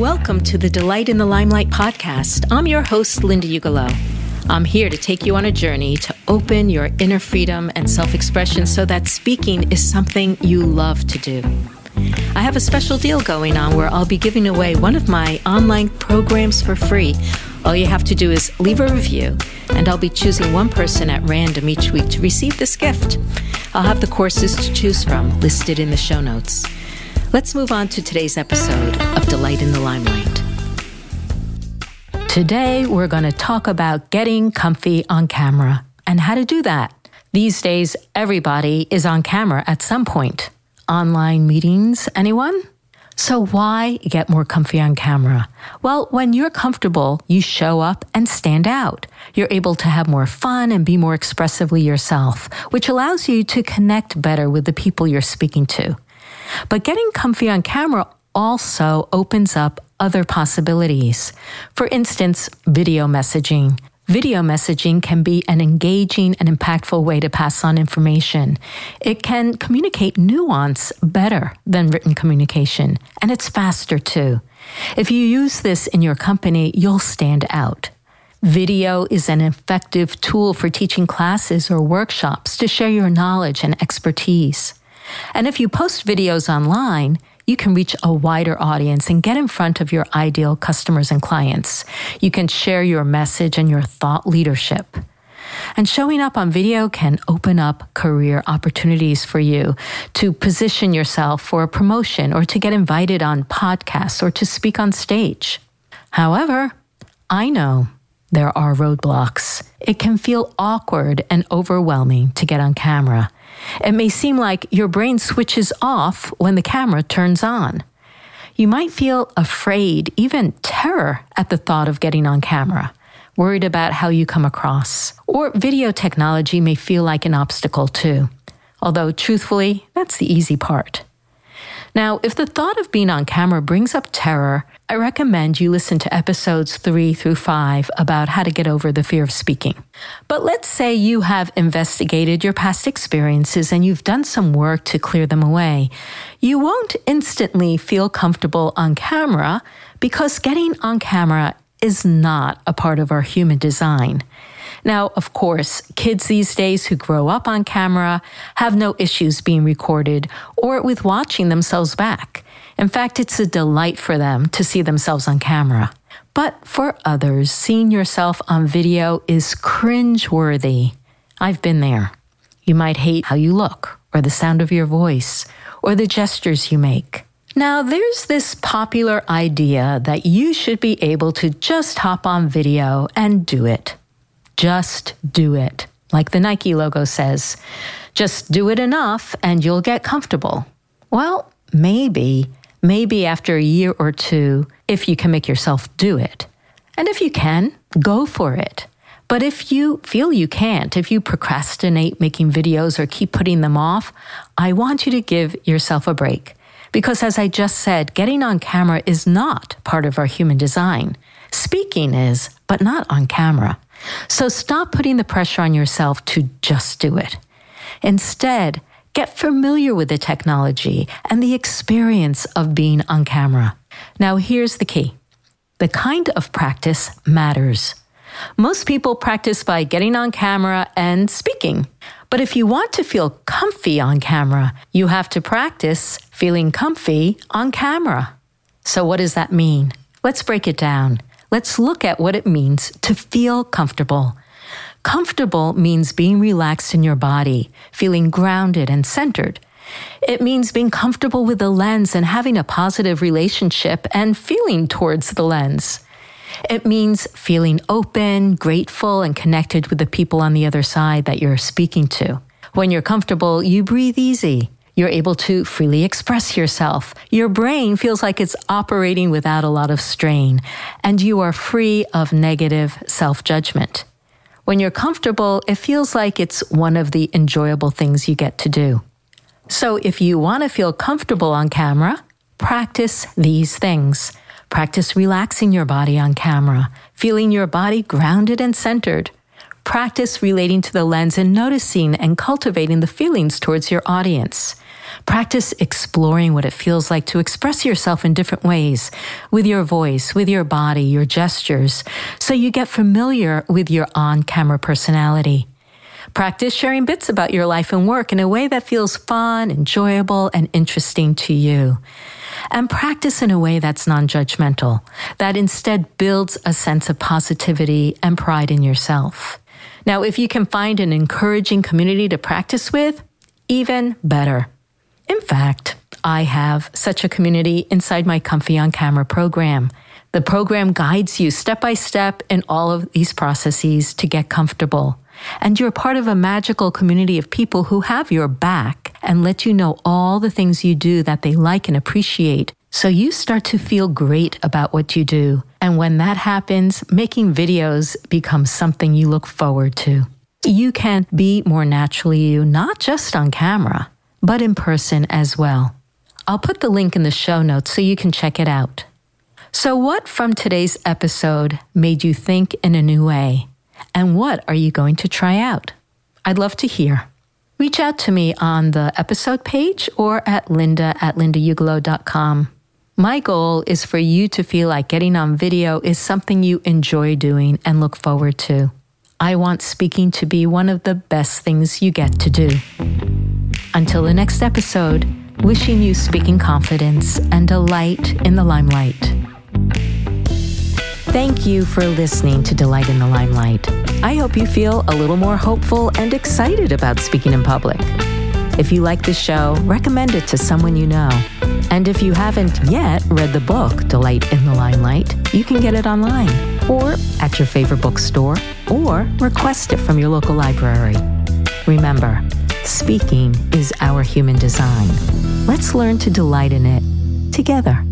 Welcome to the Delight in the Limelight podcast. I'm your host, Linda Ugelow. I'm here to take you on a journey to open your inner freedom and self expression so that speaking is something you love to do. I have a special deal going on where I'll be giving away one of my online programs for free. All you have to do is leave a review, and I'll be choosing one person at random each week to receive this gift. I'll have the courses to choose from listed in the show notes. Let's move on to today's episode of Delight in the Limelight. Today, we're going to talk about getting comfy on camera and how to do that. These days, everybody is on camera at some point. Online meetings, anyone? So, why get more comfy on camera? Well, when you're comfortable, you show up and stand out. You're able to have more fun and be more expressively yourself, which allows you to connect better with the people you're speaking to. But getting comfy on camera also opens up other possibilities. For instance, video messaging. Video messaging can be an engaging and impactful way to pass on information. It can communicate nuance better than written communication, and it's faster too. If you use this in your company, you'll stand out. Video is an effective tool for teaching classes or workshops to share your knowledge and expertise. And if you post videos online, you can reach a wider audience and get in front of your ideal customers and clients. You can share your message and your thought leadership. And showing up on video can open up career opportunities for you to position yourself for a promotion or to get invited on podcasts or to speak on stage. However, I know there are roadblocks. It can feel awkward and overwhelming to get on camera. It may seem like your brain switches off when the camera turns on. You might feel afraid, even terror, at the thought of getting on camera, worried about how you come across. Or video technology may feel like an obstacle too. Although, truthfully, that's the easy part. Now, if the thought of being on camera brings up terror, I recommend you listen to episodes three through five about how to get over the fear of speaking. But let's say you have investigated your past experiences and you've done some work to clear them away. You won't instantly feel comfortable on camera because getting on camera is not a part of our human design. Now, of course, kids these days who grow up on camera have no issues being recorded or with watching themselves back. In fact, it's a delight for them to see themselves on camera. But for others, seeing yourself on video is cringe-worthy. I've been there. You might hate how you look, or the sound of your voice, or the gestures you make. Now, there's this popular idea that you should be able to just hop on video and do it. Just do it. Like the Nike logo says, just do it enough and you'll get comfortable. Well, maybe, maybe after a year or two, if you can make yourself do it. And if you can, go for it. But if you feel you can't, if you procrastinate making videos or keep putting them off, I want you to give yourself a break. Because as I just said, getting on camera is not part of our human design. Speaking is, but not on camera. So stop putting the pressure on yourself to just do it. Instead, get familiar with the technology and the experience of being on camera. Now, here's the key the kind of practice matters. Most people practice by getting on camera and speaking. But if you want to feel comfy on camera, you have to practice feeling comfy on camera. So, what does that mean? Let's break it down let's look at what it means to feel comfortable. Comfortable means being relaxed in your body, feeling grounded and centered. It means being comfortable with the lens and having a positive relationship and feeling towards the lens. It means feeling open, grateful, and connected with the people on the other side that you're speaking to. When you're comfortable, you breathe easy. You're able to freely express yourself. Your brain feels like it's operating without a lot of strain, and you are free of negative self judgment. When you're comfortable, it feels like it's one of the enjoyable things you get to do. So if you want to feel comfortable on camera, practice these things. Practice relaxing your body on camera, feeling your body grounded and centered. Practice relating to the lens and noticing and cultivating the feelings towards your audience. Practice exploring what it feels like to express yourself in different ways with your voice, with your body, your gestures, so you get familiar with your on camera personality. Practice sharing bits about your life and work in a way that feels fun, enjoyable, and interesting to you. And practice in a way that's non judgmental, that instead builds a sense of positivity and pride in yourself. Now, if you can find an encouraging community to practice with, even better. In fact, I have such a community inside my Comfy on Camera program. The program guides you step by step in all of these processes to get comfortable. And you're part of a magical community of people who have your back and let you know all the things you do that they like and appreciate. So you start to feel great about what you do. And when that happens, making videos becomes something you look forward to. You can be more naturally you, not just on camera, but in person as well. I'll put the link in the show notes so you can check it out. So, what from today's episode made you think in a new way? And what are you going to try out? I'd love to hear. Reach out to me on the episode page or at linda at lindaugelow.com. My goal is for you to feel like getting on video is something you enjoy doing and look forward to. I want speaking to be one of the best things you get to do. Until the next episode, wishing you speaking confidence and delight in the limelight. Thank you for listening to Delight in the Limelight. I hope you feel a little more hopeful and excited about speaking in public. If you like the show, recommend it to someone you know. And if you haven't yet read the book, Delight in the Limelight, you can get it online or at your favorite bookstore or request it from your local library. Remember, speaking is our human design. Let's learn to delight in it together.